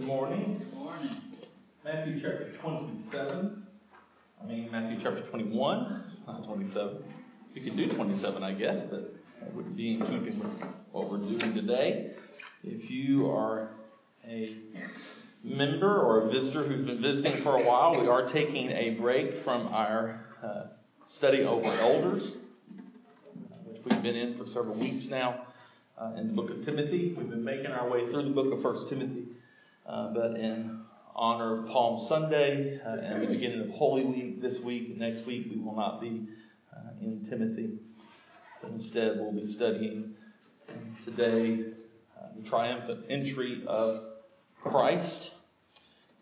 Good morning. Good morning. Matthew chapter 27. I mean, Matthew chapter 21, not 27. We could do 27, I guess, but that would be in keeping with what we're doing today. If you are a member or a visitor who's been visiting for a while, we are taking a break from our uh, study over elders, which we've been in for several weeks now uh, in the book of Timothy. We've been making our way through the book of First Timothy, uh, but in honor of Palm Sunday uh, and the beginning of Holy Week this week, next week we will not be uh, in Timothy. But instead, we'll be studying today uh, the triumphant entry of Christ,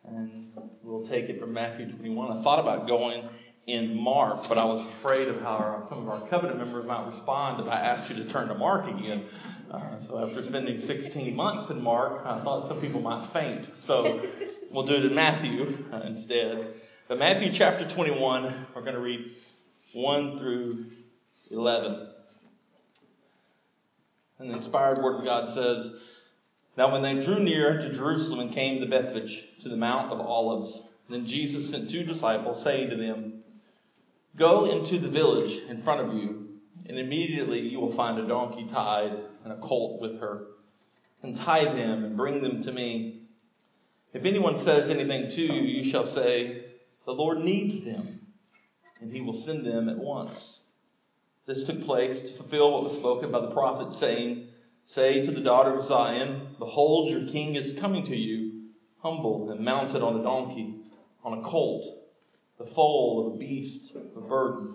and we'll take it from Matthew 21. I thought about going in Mark, but I was afraid of how our, some of our covenant members might respond if I asked you to turn to Mark again. Uh, so after spending 16 months in Mark, I thought some people might faint. So we'll do it in Matthew uh, instead. But Matthew chapter 21, we're going to read 1 through 11. And the inspired word of God says, Now when they drew near to Jerusalem and came to Bethphage, to the Mount of Olives, then Jesus sent two disciples, saying to them, Go into the village in front of you, and immediately you will find a donkey tied and a colt with her. And tie them and bring them to me. If anyone says anything to you, you shall say, The Lord needs them, and he will send them at once. This took place to fulfill what was spoken by the prophet, saying, Say to the daughter of Zion, Behold, your king is coming to you, humble and mounted on a donkey, on a colt the foal of a beast of burden.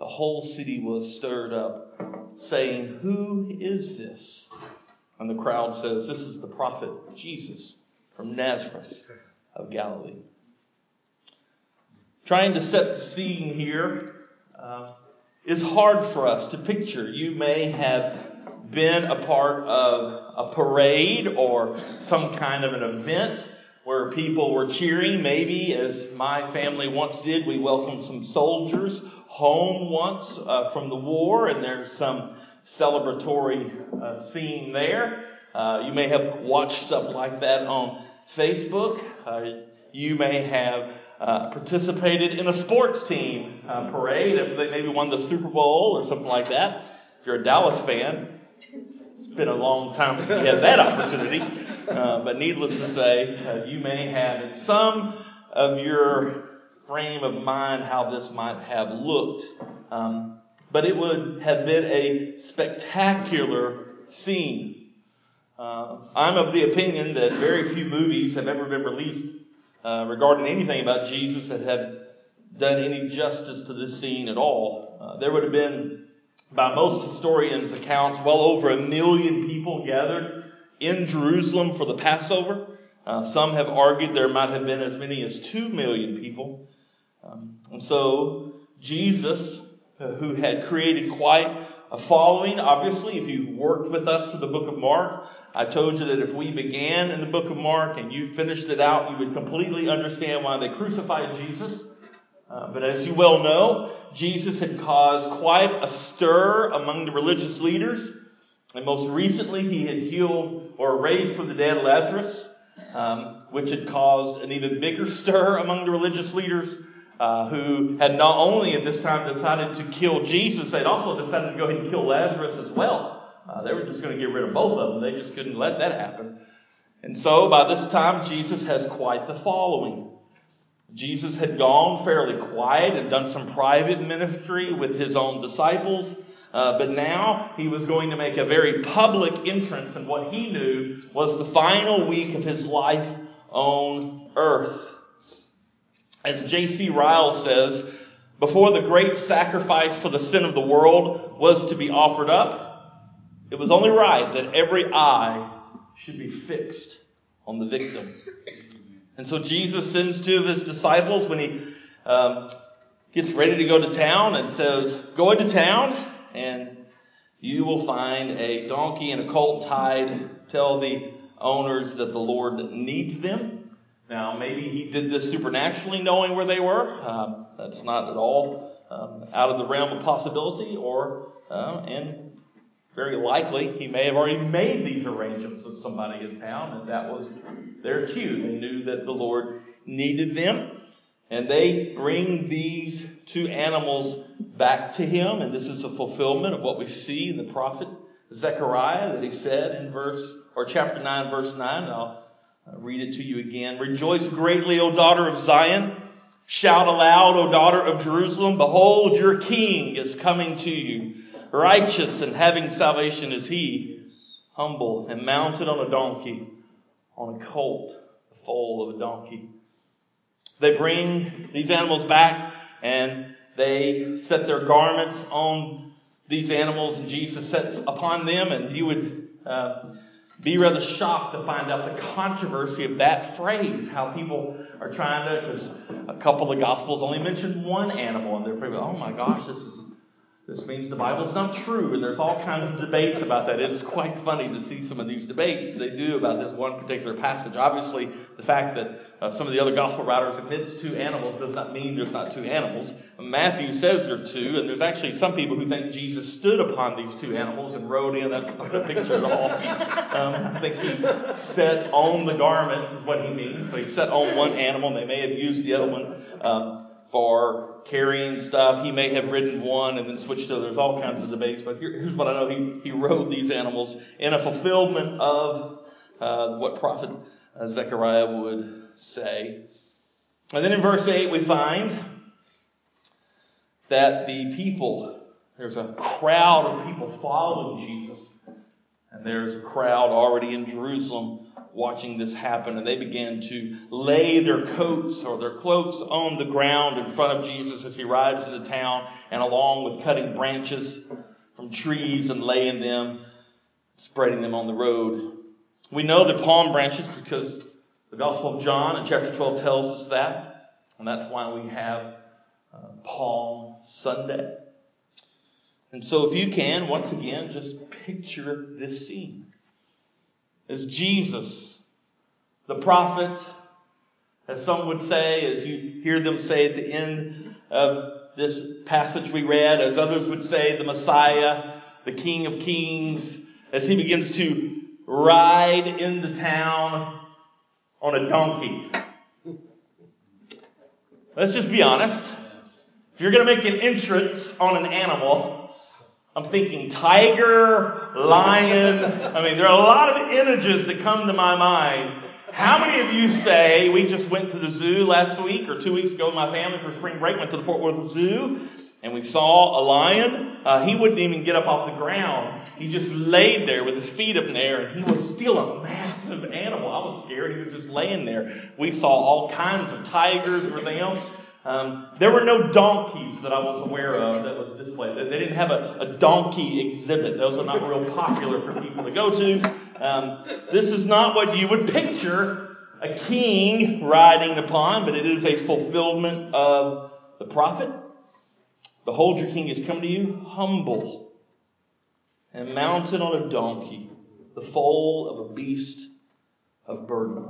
the whole city was stirred up, saying, Who is this? And the crowd says, This is the prophet Jesus from Nazareth of Galilee. Trying to set the scene here uh, is hard for us to picture. You may have been a part of a parade or some kind of an event where people were cheering. Maybe, as my family once did, we welcomed some soldiers home once uh, from the war, and there's some celebratory uh, scene there. Uh, you may have watched stuff like that on Facebook. Uh, you may have uh, participated in a sports team uh, parade if they maybe won the Super Bowl or something like that. If you're a Dallas fan, it's been a long time since you had that opportunity. But needless to say, you may have some of your frame of mind how this might have looked. Um, but it would have been a spectacular scene. Uh, I'm of the opinion that very few movies have ever been released uh, regarding anything about Jesus that have done any justice to this scene at all. Uh, there would have been by most historians' accounts, well over a million people gathered in Jerusalem for the Passover. Uh, some have argued there might have been as many as two million people. Um, and so Jesus, uh, who had created quite a following, obviously, if you worked with us through the book of Mark, I told you that if we began in the book of Mark and you finished it out, you would completely understand why they crucified Jesus. Uh, but as you well know, Jesus had caused quite a stir among the religious leaders. And most recently, he had healed or raised from the dead Lazarus, um, which had caused an even bigger stir among the religious leaders, uh, who had not only at this time decided to kill Jesus, they'd also decided to go ahead and kill Lazarus as well. Uh, they were just going to get rid of both of them. They just couldn't let that happen. And so by this time, Jesus has quite the following. Jesus had gone fairly quiet and done some private ministry with his own disciples. Uh, but now he was going to make a very public entrance in what he knew was the final week of his life on earth. As J.C. Ryle says, before the great sacrifice for the sin of the world was to be offered up, it was only right that every eye should be fixed on the victim. And so Jesus sends two of his disciples when he um, gets ready to go to town and says, Go into town and you will find a donkey and a colt tied. Tell the owners that the Lord needs them. Now, maybe he did this supernaturally, knowing where they were. Um, that's not at all um, out of the realm of possibility, or uh, and very likely he may have already made these arrangements with somebody in town, and that was their cue. They knew that the Lord needed them, and they bring these two animals back to him, and this is a fulfillment of what we see in the prophet Zechariah that he said in verse or chapter 9, verse 9. I'll read it to you again. Rejoice greatly, O daughter of Zion. Shout aloud, O daughter of Jerusalem. Behold, your king is coming to you. Righteous and having salvation is he, humble and mounted on a donkey, on a colt, the foal of a donkey. They bring these animals back and they set their garments on these animals and Jesus sets upon them and you would uh, be rather shocked to find out the controversy of that phrase, how people are trying to, because a couple of gospels only mention one animal and they're probably, oh my gosh, this is this means the Bible's not true, and there's all kinds of debates about that. It's quite funny to see some of these debates they do about this one particular passage. Obviously, the fact that uh, some of the other gospel writers admits two animals does not mean there's not two animals. Matthew says there are two, and there's actually some people who think Jesus stood upon these two animals and rode in. That's not a picture at all. Um, I think he sat on the garments is what he means. So he sat on one animal, and they may have used the other one um, for carrying stuff. He may have ridden one and then switched to There's all kinds of debates, but here, here's what I know. He, he rode these animals in a fulfillment of uh, what prophet uh, Zechariah would say. And then in verse 8 we find that the people, there's a crowd of people following Jesus. And there's a crowd already in Jerusalem watching this happen, and they began to lay their coats or their cloaks on the ground in front of Jesus as he rides into town, and along with cutting branches from trees and laying them, spreading them on the road. We know they're palm branches because the Gospel of John in chapter 12 tells us that, and that's why we have uh, Palm Sunday. And so, if you can, once again, just picture this scene as Jesus, the prophet, as some would say, as you hear them say at the end of this passage we read, as others would say, the Messiah, the King of Kings, as he begins to ride into town on a donkey. Let's just be honest. If you're going to make an entrance on an animal, I'm thinking tiger, lion. I mean, there are a lot of images that come to my mind. How many of you say we just went to the zoo last week or two weeks ago with my family for spring break, went to the Fort Worth Zoo, and we saw a lion? Uh, he wouldn't even get up off the ground. He just laid there with his feet up in the air, and he was still a massive animal. I was scared. He was just laying there. We saw all kinds of tigers and everything else. Um, there were no donkeys that I was aware of that was displayed. They didn't have a, a donkey exhibit. Those are not real popular for people to go to. Um, this is not what you would picture a king riding upon, but it is a fulfillment of the prophet. Behold, your king is come to you, humble and mounted on a donkey, the foal of a beast of burden.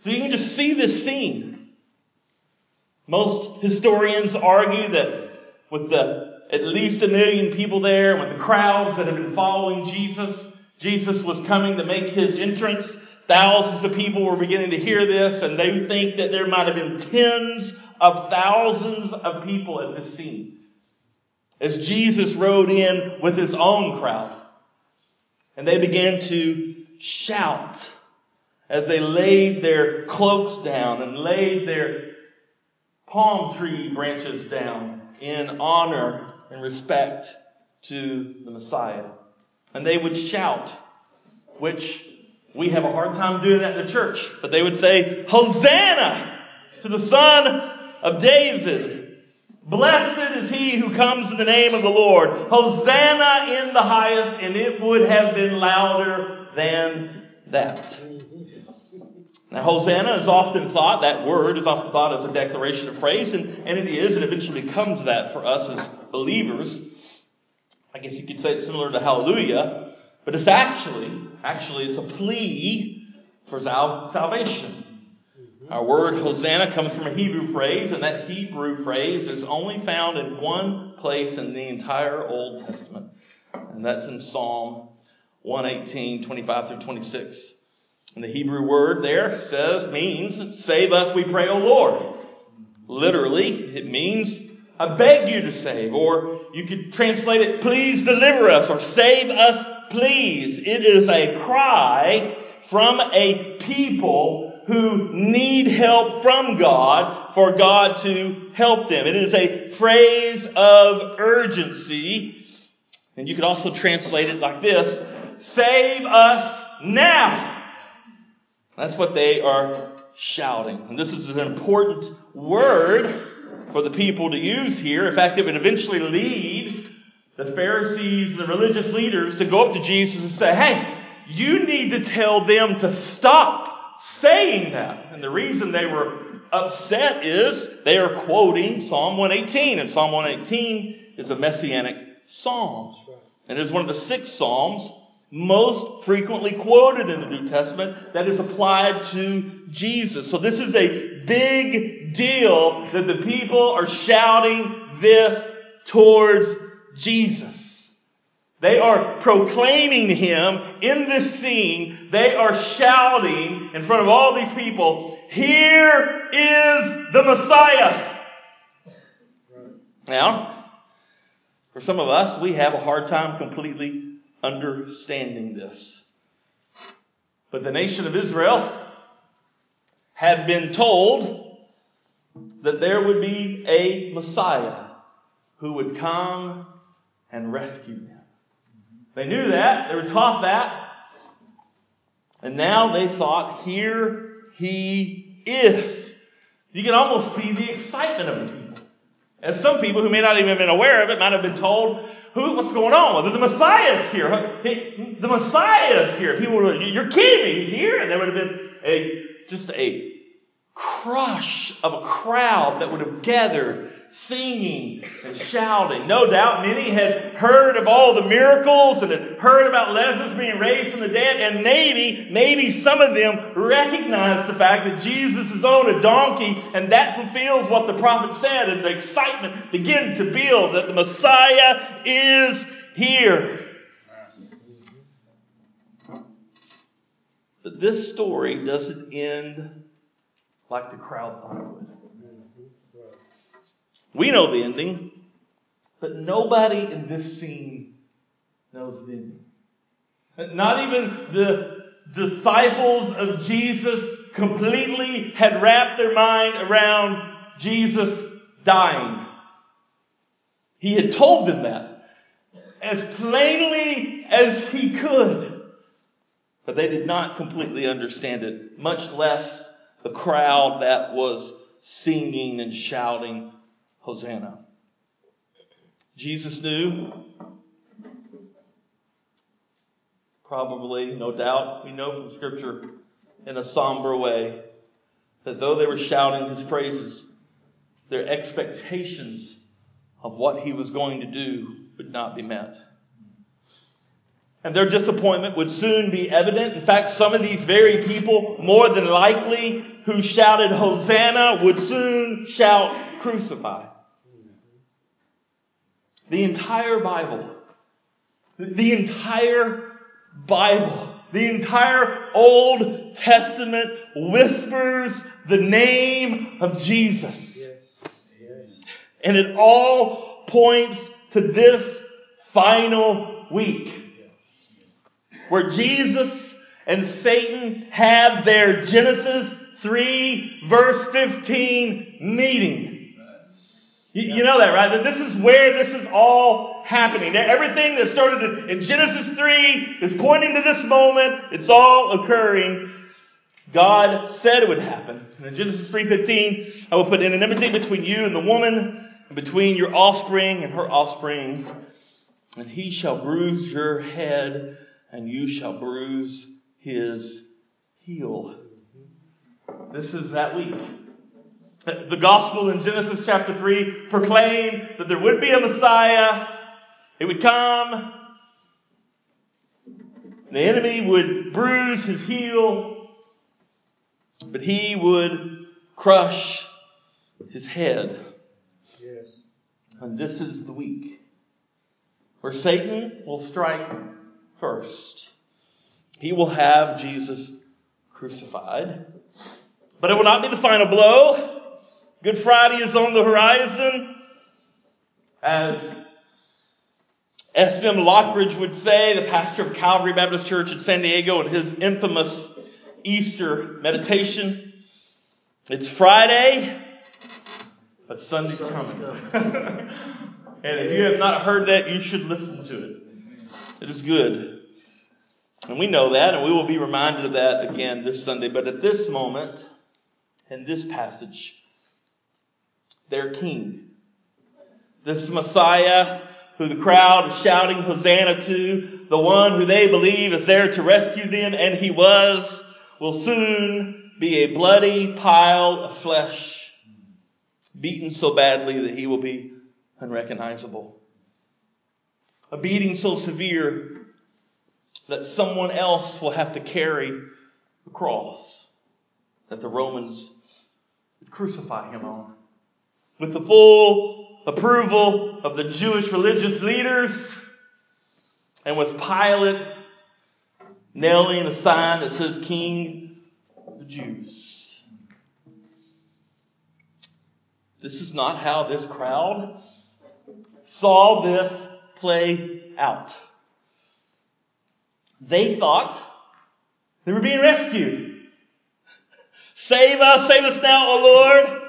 So you can just see this scene. Most historians argue that with the at least a million people there, with the crowds that had been following Jesus, Jesus was coming to make his entrance. Thousands of people were beginning to hear this, and they think that there might have been tens of thousands of people at this scene. As Jesus rode in with his own crowd. And they began to shout as they laid their cloaks down and laid their palm tree branches down in honor and respect to the Messiah. And they would shout, which we have a hard time doing that in the church, but they would say, Hosanna to the Son of David. Blessed is he who comes in the name of the Lord. Hosanna in the highest, and it would have been louder than that. Now, Hosanna is often thought, that word is often thought as a declaration of praise, and, and it is, and eventually becomes that for us as believers. I guess you could say it's similar to hallelujah, but it's actually, actually, it's a plea for salvation. Mm-hmm. Our word Hosanna comes from a Hebrew phrase, and that Hebrew phrase is only found in one place in the entire Old Testament, and that's in Psalm 118, 25 through 26. And the Hebrew word there says, means, save us, we pray, O Lord. Literally, it means, I beg you to save. Or you could translate it, please deliver us, or save us, please. It is a cry from a people who need help from God for God to help them. It is a phrase of urgency. And you could also translate it like this, save us now. That's what they are shouting. And this is an important word for the people to use here. In fact, it would eventually lead the Pharisees and the religious leaders to go up to Jesus and say, hey, you need to tell them to stop saying that. And the reason they were upset is they are quoting Psalm 118. And Psalm 118 is a messianic psalm. And it is one of the six psalms most frequently quoted in the New Testament that is applied to Jesus. So this is a big deal that the people are shouting this towards Jesus. They are proclaiming him in this scene. They are shouting in front of all these people, here is the Messiah. Now, for some of us, we have a hard time completely understanding this. But the nation of Israel had been told that there would be a Messiah who would come and rescue them. They knew that, they were taught that, and now they thought, here he is. You can almost see the excitement of the people. As some people who may not even have been aware of it might have been told, who, what's going on? The Messiah is here. The Messiah is here. People would, you're kidding me. He's here. And there would have been a, just a crush of a crowd that would have gathered singing and shouting. No doubt many had heard of all the miracles and had heard about Lazarus being raised from the dead, and maybe, maybe some of them recognized the fact that Jesus is on a donkey, and that fulfills what the prophet said, and the excitement began to build that the Messiah is here. But this story doesn't end like the crowd thought it would. We know the ending, but nobody in this scene knows the ending. Not even the disciples of Jesus completely had wrapped their mind around Jesus dying. He had told them that as plainly as he could. But they did not completely understand it, much less the crowd that was singing and shouting Hosanna. Jesus knew, probably, no doubt, we know from Scripture in a somber way, that though they were shouting his praises, their expectations of what he was going to do would not be met. And their disappointment would soon be evident. In fact, some of these very people, more than likely, who shouted Hosanna would soon shout crucify. The entire Bible, the entire Bible, the entire Old Testament whispers the name of Jesus. And it all points to this final week where Jesus and Satan have their Genesis 3 verse 15 meeting. You, you, know that, right? That this is where this is all happening. Everything that started in Genesis 3 is pointing to this moment. It's all occurring. God said it would happen. And in Genesis 3.15, I will put an enmity between you and the woman, and between your offspring and her offspring. And he shall bruise your head, and you shall bruise his heel. This is that week. The gospel in Genesis chapter 3 proclaimed that there would be a Messiah. He would come. The enemy would bruise his heel, but he would crush his head. Yes. And this is the week where Satan will strike first. He will have Jesus crucified. But it will not be the final blow. Good Friday is on the horizon. As S.M. Lockridge would say, the pastor of Calvary Baptist Church in San Diego, in his infamous Easter meditation. It's Friday, but Sunday's coming. and if you have not heard that, you should listen to it. It is good. And we know that, and we will be reminded of that again this Sunday. But at this moment, in this passage, their king, this Messiah who the crowd is shouting Hosanna to, the one who they believe is there to rescue them, and he was, will soon be a bloody pile of flesh, beaten so badly that he will be unrecognizable. A beating so severe that someone else will have to carry the cross that the Romans would crucify him on. With the full approval of the Jewish religious leaders and with Pilate nailing a sign that says King of the Jews. This is not how this crowd saw this play out. They thought they were being rescued. Save us, save us now, O Lord.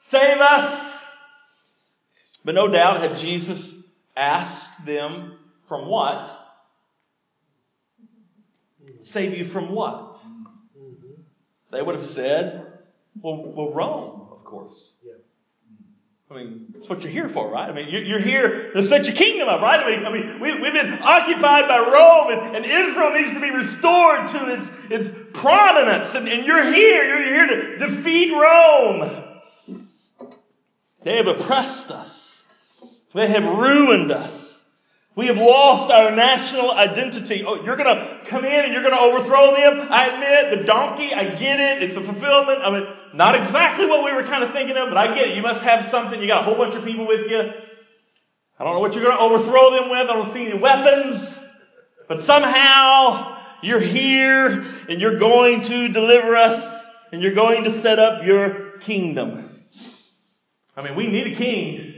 Save us. But no doubt had Jesus asked them from what? Save you from what? They would have said, well, well Rome, of course. I mean, that's what you're here for, right? I mean, you're here to set your kingdom up, right? I mean, I mean, we, have been occupied by Rome, and, and, Israel needs to be restored to its its prominence, and, and you're here. You're here to defeat Rome. They have oppressed us. They have ruined us. We have lost our national identity. Oh, you're going to come in and you're going to overthrow them. I admit, the donkey, I get it. It's a fulfillment. I mean, not exactly what we were kind of thinking of, but I get it. You must have something. You got a whole bunch of people with you. I don't know what you're going to overthrow them with. I don't see any weapons. But somehow you're here and you're going to deliver us and you're going to set up your kingdom. I mean, we need a king.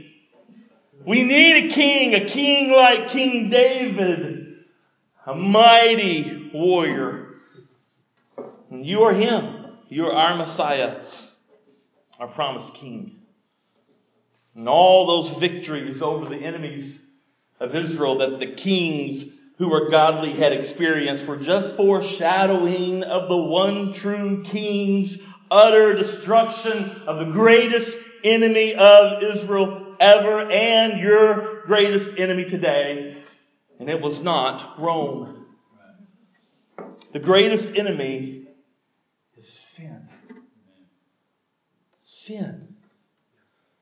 We need a king, a king like King David, a mighty warrior. And you are him. You are our Messiah, our promised king. And all those victories over the enemies of Israel that the kings who were godly had experienced were just foreshadowing of the one true king's utter destruction of the greatest enemy of Israel, ever and your greatest enemy today. And it was not Rome. The greatest enemy is sin. Sin.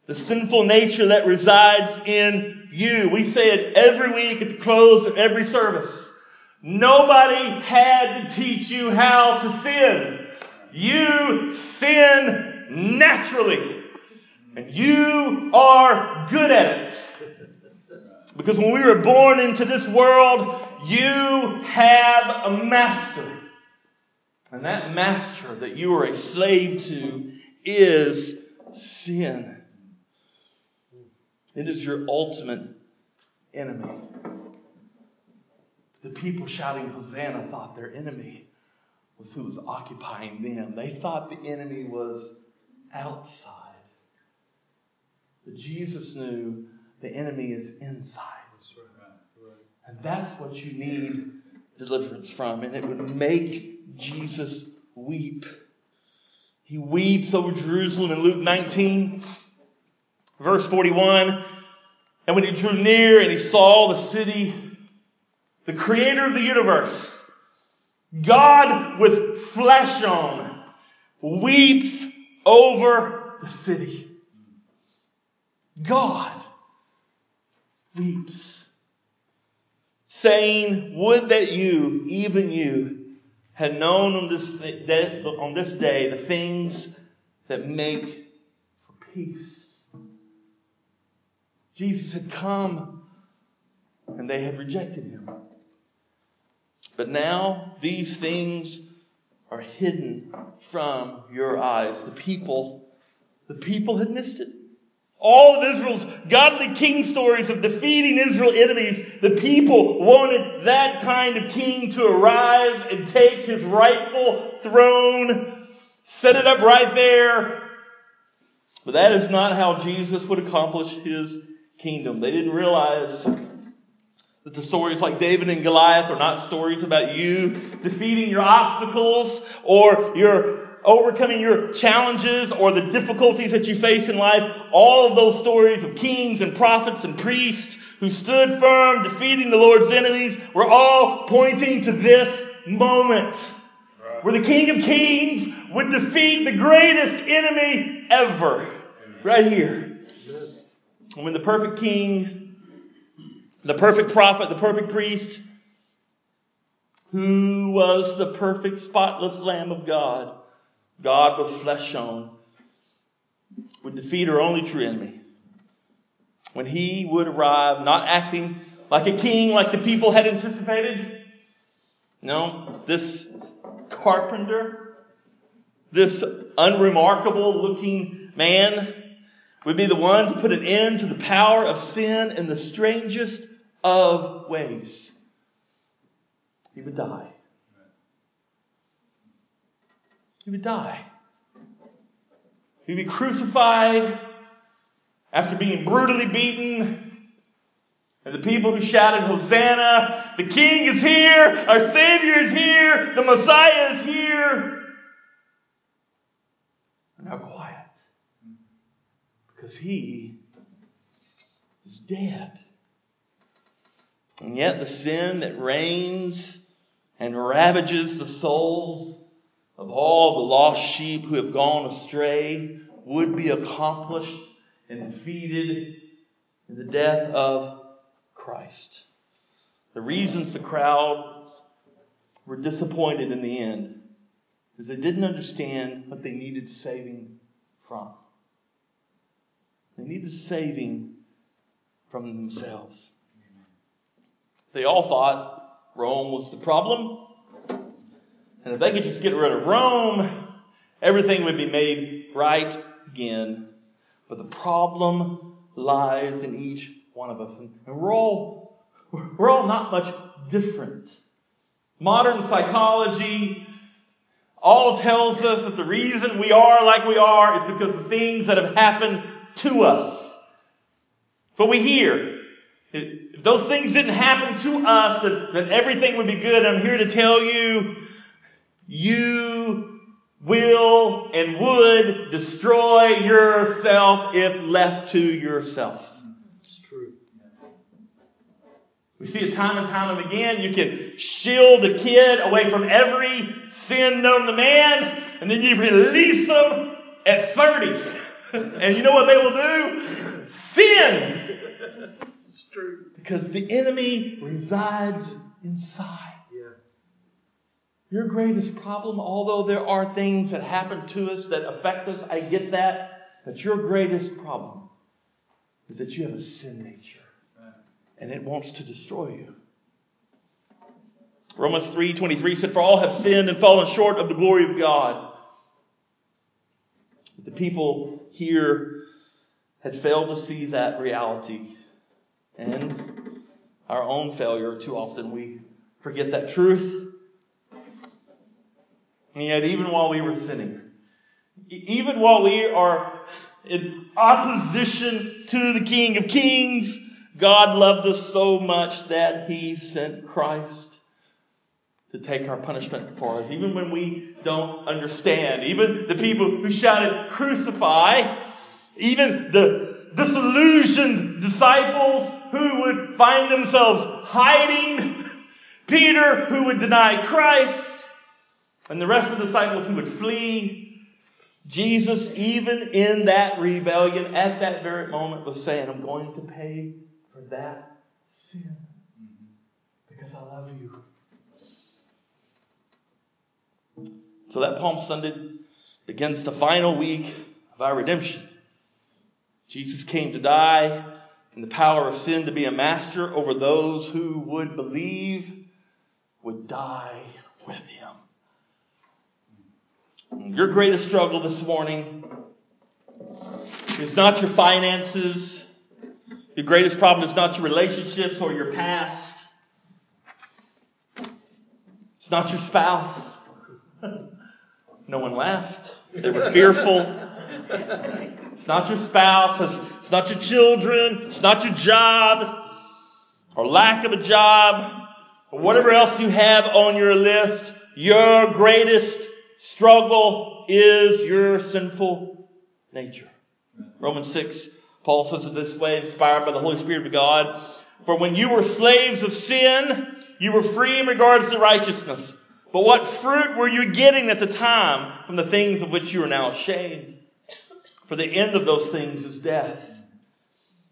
The sinful nature that resides in you. We say it every week at the close of every service. Nobody had to teach you how to sin. You sin naturally. And you are good at it. Because when we were born into this world, you have a master. And that master that you are a slave to is sin. It is your ultimate enemy. The people shouting Hosanna thought their enemy was who was occupying them. They thought the enemy was outside. But Jesus knew the enemy is inside. And that's what you need deliverance from. And it would make Jesus weep. He weeps over Jerusalem in Luke 19, verse 41. And when he drew near and he saw the city, the creator of the universe, God with flesh on weeps over the city. God weeps, saying, Would that you, even you, had known on this, day, on this day the things that make for peace. Jesus had come and they had rejected him. But now these things are hidden from your eyes. The people, the people had missed it. All of Israel's godly king stories of defeating Israel enemies, the people wanted that kind of king to arrive and take his rightful throne, set it up right there. But that is not how Jesus would accomplish his kingdom. They didn't realize that the stories like David and Goliath are not stories about you defeating your obstacles or your overcoming your challenges or the difficulties that you face in life. All of those stories of kings and prophets and priests who stood firm defeating the Lord's enemies were all pointing to this moment. Where the King of Kings would defeat the greatest enemy ever. Right here. When the perfect king the perfect prophet, the perfect priest, who was the perfect spotless Lamb of God, God with flesh on, would defeat our only true enemy. When he would arrive, not acting like a king like the people had anticipated. No, this carpenter, this unremarkable looking man, would be the one to put an end to the power of sin in the strangest of ways. He would die. He would die. He'd be crucified after being brutally beaten. And the people who shouted, Hosanna, the King is here, our Savior is here, the Messiah is here, are now quiet. Because he is dead. And yet the sin that reigns and ravages the souls of all the lost sheep who have gone astray would be accomplished and defeated in the death of Christ. The reasons the crowds were disappointed in the end is they didn't understand what they needed saving from. They needed saving from themselves. They all thought Rome was the problem. And if they could just get rid of Rome, everything would be made right again. But the problem lies in each one of us. And we're all, we're all not much different. Modern psychology all tells us that the reason we are like we are is because of things that have happened to us. But we hear if those things didn't happen to us, that, that everything would be good. I'm here to tell you, you will and would destroy yourself if left to yourself. It's true. We see it time and time and again. You can shield a kid away from every sin known to man, and then you release them at 30. and you know what they will do? Sin It's true. Because the enemy resides inside. Your greatest problem, although there are things that happen to us that affect us, I get that. But your greatest problem is that you have a sin nature. And it wants to destroy you. Romans 3:23 said, For all have sinned and fallen short of the glory of God. The people here had failed to see that reality and our own failure. Too often we forget that truth. And yet, even while we were sinning, even while we are in opposition to the King of Kings, God loved us so much that He sent Christ to take our punishment for us. Even when we don't understand, even the people who shouted, crucify, even the disillusioned disciples who would find themselves hiding, Peter who would deny Christ, and the rest of the disciples who would flee, Jesus, even in that rebellion, at that very moment, was saying, I'm going to pay for that sin because I love you. So that Palm Sunday begins the final week of our redemption. Jesus came to die in the power of sin to be a master over those who would believe would die with him. Your greatest struggle this morning is not your finances. Your greatest problem is not your relationships or your past. It's not your spouse. No one laughed. They were fearful. It's not your spouse. It's not your children. It's not your job or lack of a job or whatever else you have on your list. Your greatest struggle is your sinful nature. Romans 6, Paul says it this way, inspired by the Holy Spirit of God. For when you were slaves of sin, you were free in regards to righteousness. But what fruit were you getting at the time from the things of which you are now ashamed? For the end of those things is death.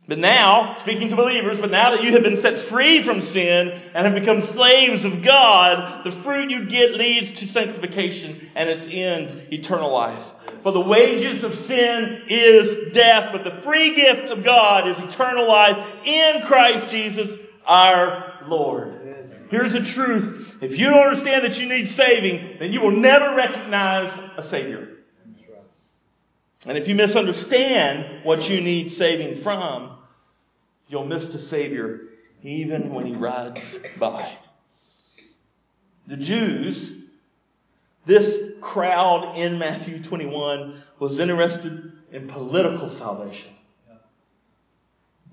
But now, speaking to believers, but now that you have been set free from sin and have become slaves of God, the fruit you get leads to sanctification and its end, eternal life. For the wages of sin is death, but the free gift of God is eternal life in Christ Jesus our Lord. Here's the truth. If you don't understand that you need saving, then you will never recognize a Savior. And if you misunderstand what you need saving from, you'll miss the Savior even when He rides by. The Jews, this crowd in Matthew 21, was interested in political salvation.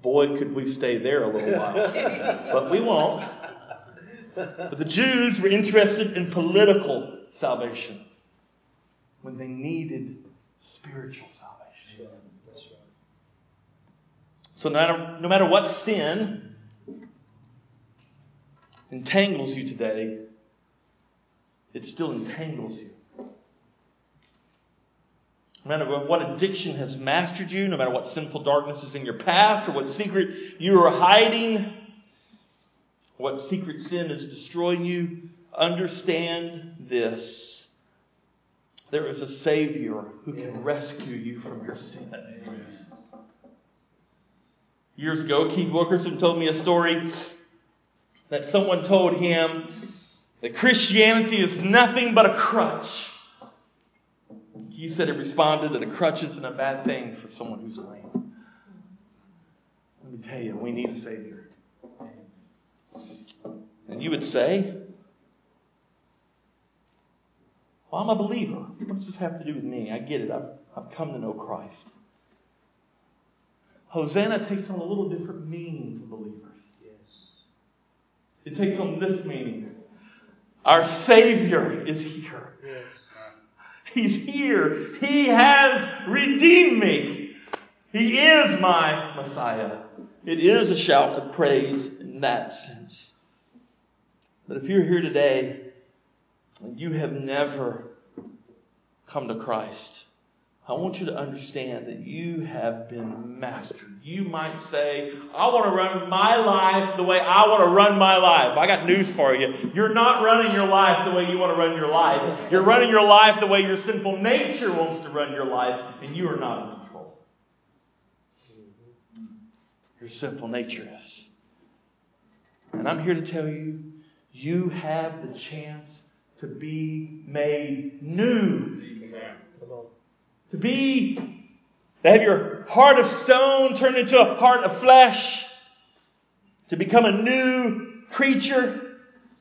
Boy, could we stay there a little while. but we won't. But the Jews were interested in political salvation when they needed spiritual salvation. So no matter, no matter what sin entangles you today, it still entangles you. No matter what addiction has mastered you, no matter what sinful darkness is in your past, or what secret you are hiding, what secret sin is destroying you, understand this. There is a Savior who can rescue you from your sin. Years ago, Keith Wilkerson told me a story that someone told him that Christianity is nothing but a crutch. He said he responded that a crutch isn't a bad thing for someone who's lame. Let me tell you, we need a Savior. And you would say, Well, I'm a believer. What does this have to do with me? I get it. I've, I've come to know Christ. Hosanna takes on a little different meaning for believers. Yes. It takes on this meaning. Our Savior is here. Yes. He's here. He has redeemed me. He is my Messiah. It is a shout of praise in that sense. But if you're here today and you have never come to Christ, I want you to understand that you have been mastered. You might say, I want to run my life the way I want to run my life. I got news for you. You're not running your life the way you want to run your life. You're running your life the way your sinful nature wants to run your life, and you are not in control. Your sinful nature is. And I'm here to tell you you have the chance to be made new. To be, to have your heart of stone turned into a heart of flesh. To become a new creature.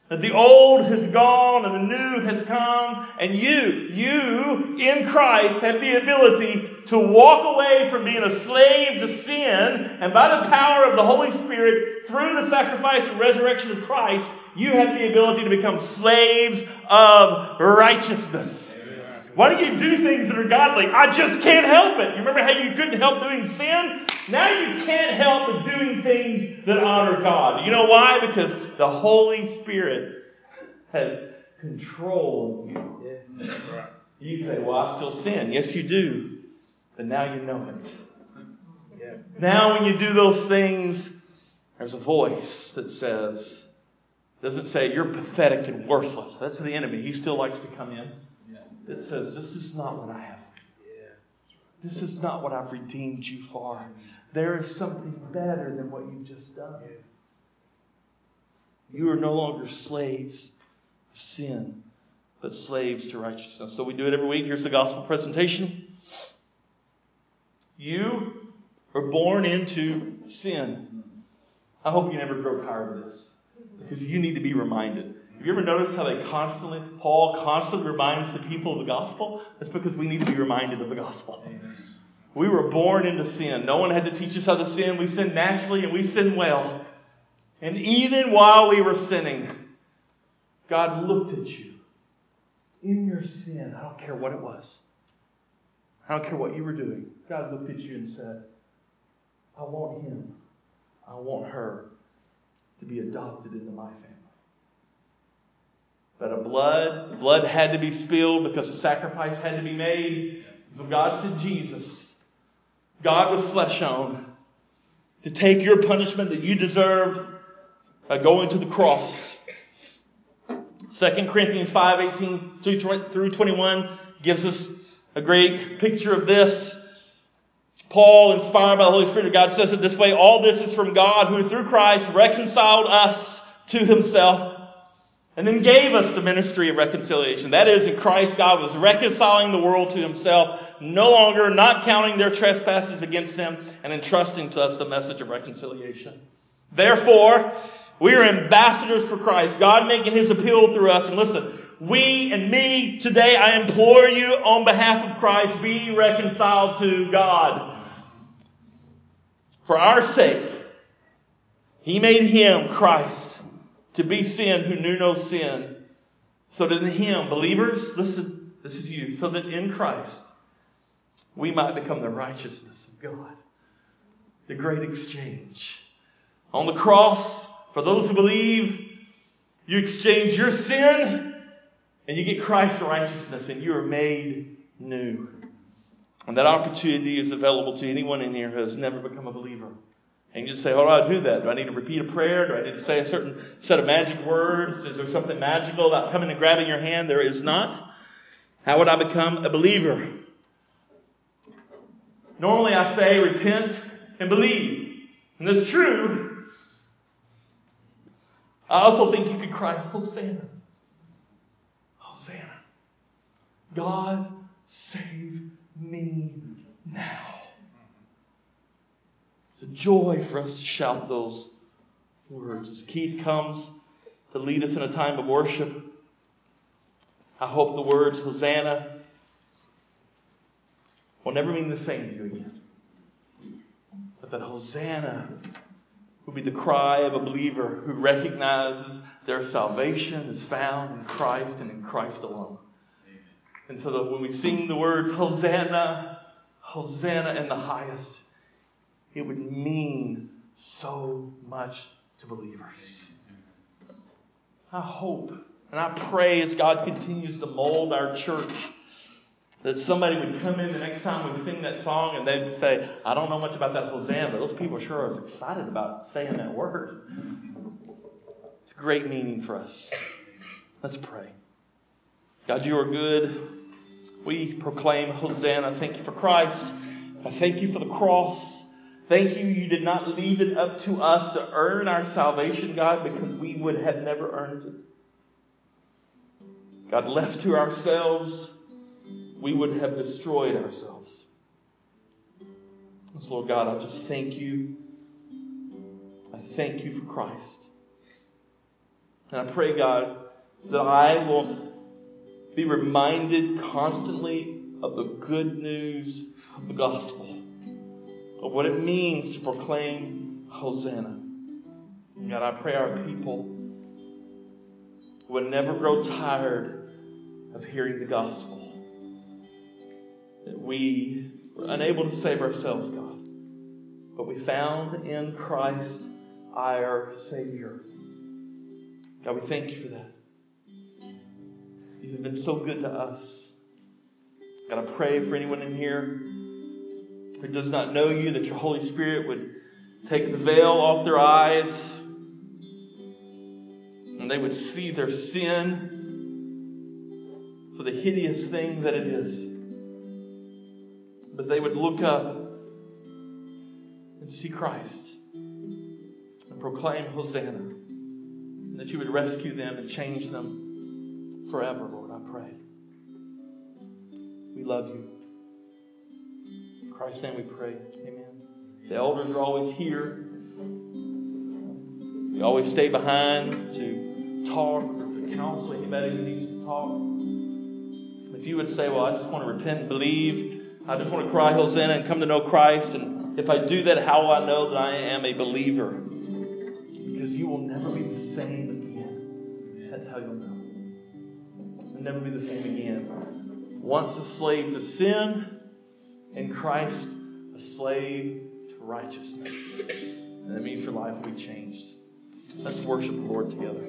That the old has gone and the new has come. And you, you in Christ have the ability to walk away from being a slave to sin and by the power of the Holy Spirit through the sacrifice and resurrection of Christ, you have the ability to become slaves of righteousness. Why don't you do things that are godly? I just can't help it. You remember how you couldn't help doing sin? Now you can't help but doing things that honor God. You know why? Because the Holy Spirit has control of you. You say, well, I still sin. Yes, you do. But now you know it. Now when you do those things, there's a voice that says, doesn't say you're pathetic and worthless. That's the enemy. He still likes to come in. It says, This is not what I have. This is not what I've redeemed you for. There is something better than what you've just done. You are no longer slaves of sin, but slaves to righteousness. So we do it every week. Here's the gospel presentation. You are born into sin. I hope you never grow tired of this because you need to be reminded. You ever noticed how they constantly, Paul constantly reminds the people of the gospel? That's because we need to be reminded of the gospel. We were born into sin. No one had to teach us how to sin. We sin naturally and we sin well. And even while we were sinning, God looked at you in your sin. I don't care what it was. I don't care what you were doing. God looked at you and said, I want him. I want her to be adopted into my family. But a blood, blood had to be spilled because a sacrifice had to be made. So God sent Jesus. God was flesh on to take your punishment that you deserved by going to the cross. 2 Corinthians 5, 18 through 21 gives us a great picture of this. Paul, inspired by the Holy Spirit of God, says it this way All this is from God, who through Christ reconciled us to himself and then gave us the ministry of reconciliation. That is, in Christ, God was reconciling the world to himself, no longer not counting their trespasses against them, and entrusting to us the message of reconciliation. Therefore, we are ambassadors for Christ, God making his appeal through us. And listen, we and me today, I implore you on behalf of Christ, be reconciled to God. For our sake, he made him, Christ, to be sin who knew no sin, so that in him, believers, listen, this is you, so that in Christ we might become the righteousness of God. The great exchange. On the cross, for those who believe, you exchange your sin and you get Christ's righteousness and you are made new. And that opportunity is available to anyone in here who has never become a believer. And you say, how do I do that? Do I need to repeat a prayer? Do I need to say a certain set of magic words? Is there something magical about coming and grabbing your hand? There is not. How would I become a believer? Normally I say repent and believe. And that's true. I also think you could cry, Hosanna. Hosanna. God save me now. Joy for us to shout those words. As Keith comes to lead us in a time of worship, I hope the words Hosanna will never mean the same to you again. But that Hosanna will be the cry of a believer who recognizes their salvation is found in Christ and in Christ alone. And so that when we sing the words Hosanna, Hosanna in the highest, it would mean so much to believers. I hope and I pray as God continues to mold our church that somebody would come in the next time we sing that song and they'd say, I don't know much about that Hosanna, but those people sure are excited about saying that word. It's great meaning for us. Let's pray. God, you are good. We proclaim Hosanna. Thank you for Christ. I thank you for the cross. Thank you, you did not leave it up to us to earn our salvation, God, because we would have never earned it. God, left to ourselves, we would have destroyed ourselves. So, Lord God, I just thank you. I thank you for Christ. And I pray, God, that I will be reminded constantly of the good news of the gospel, of what it means to proclaim Hosanna. God, I pray our people would never grow tired of hearing the gospel. That we were unable to save ourselves, God, but we found in Christ our Savior. God, we thank you for that. You have been so good to us. God, I pray for anyone in here who does not know you, that your Holy Spirit would take the veil off their eyes and they would see their sin for the hideous thing that it is. But they would look up and see Christ and proclaim Hosanna. And that you would rescue them and change them forever, Lord, I pray. We love you. Christ's name we pray. Amen. The elders are always here. We always stay behind to talk or to counsel anybody who needs to talk. If you would say, Well, I just want to repent and believe, I just want to cry Hosanna and come to know Christ, and if I do that, how will I know that I am a believer? Because you will never be the same again. That's how you'll know. You'll never be the same again. Once a slave to sin, in Christ, a slave to righteousness. And that means your life will be changed. Let's worship the Lord together.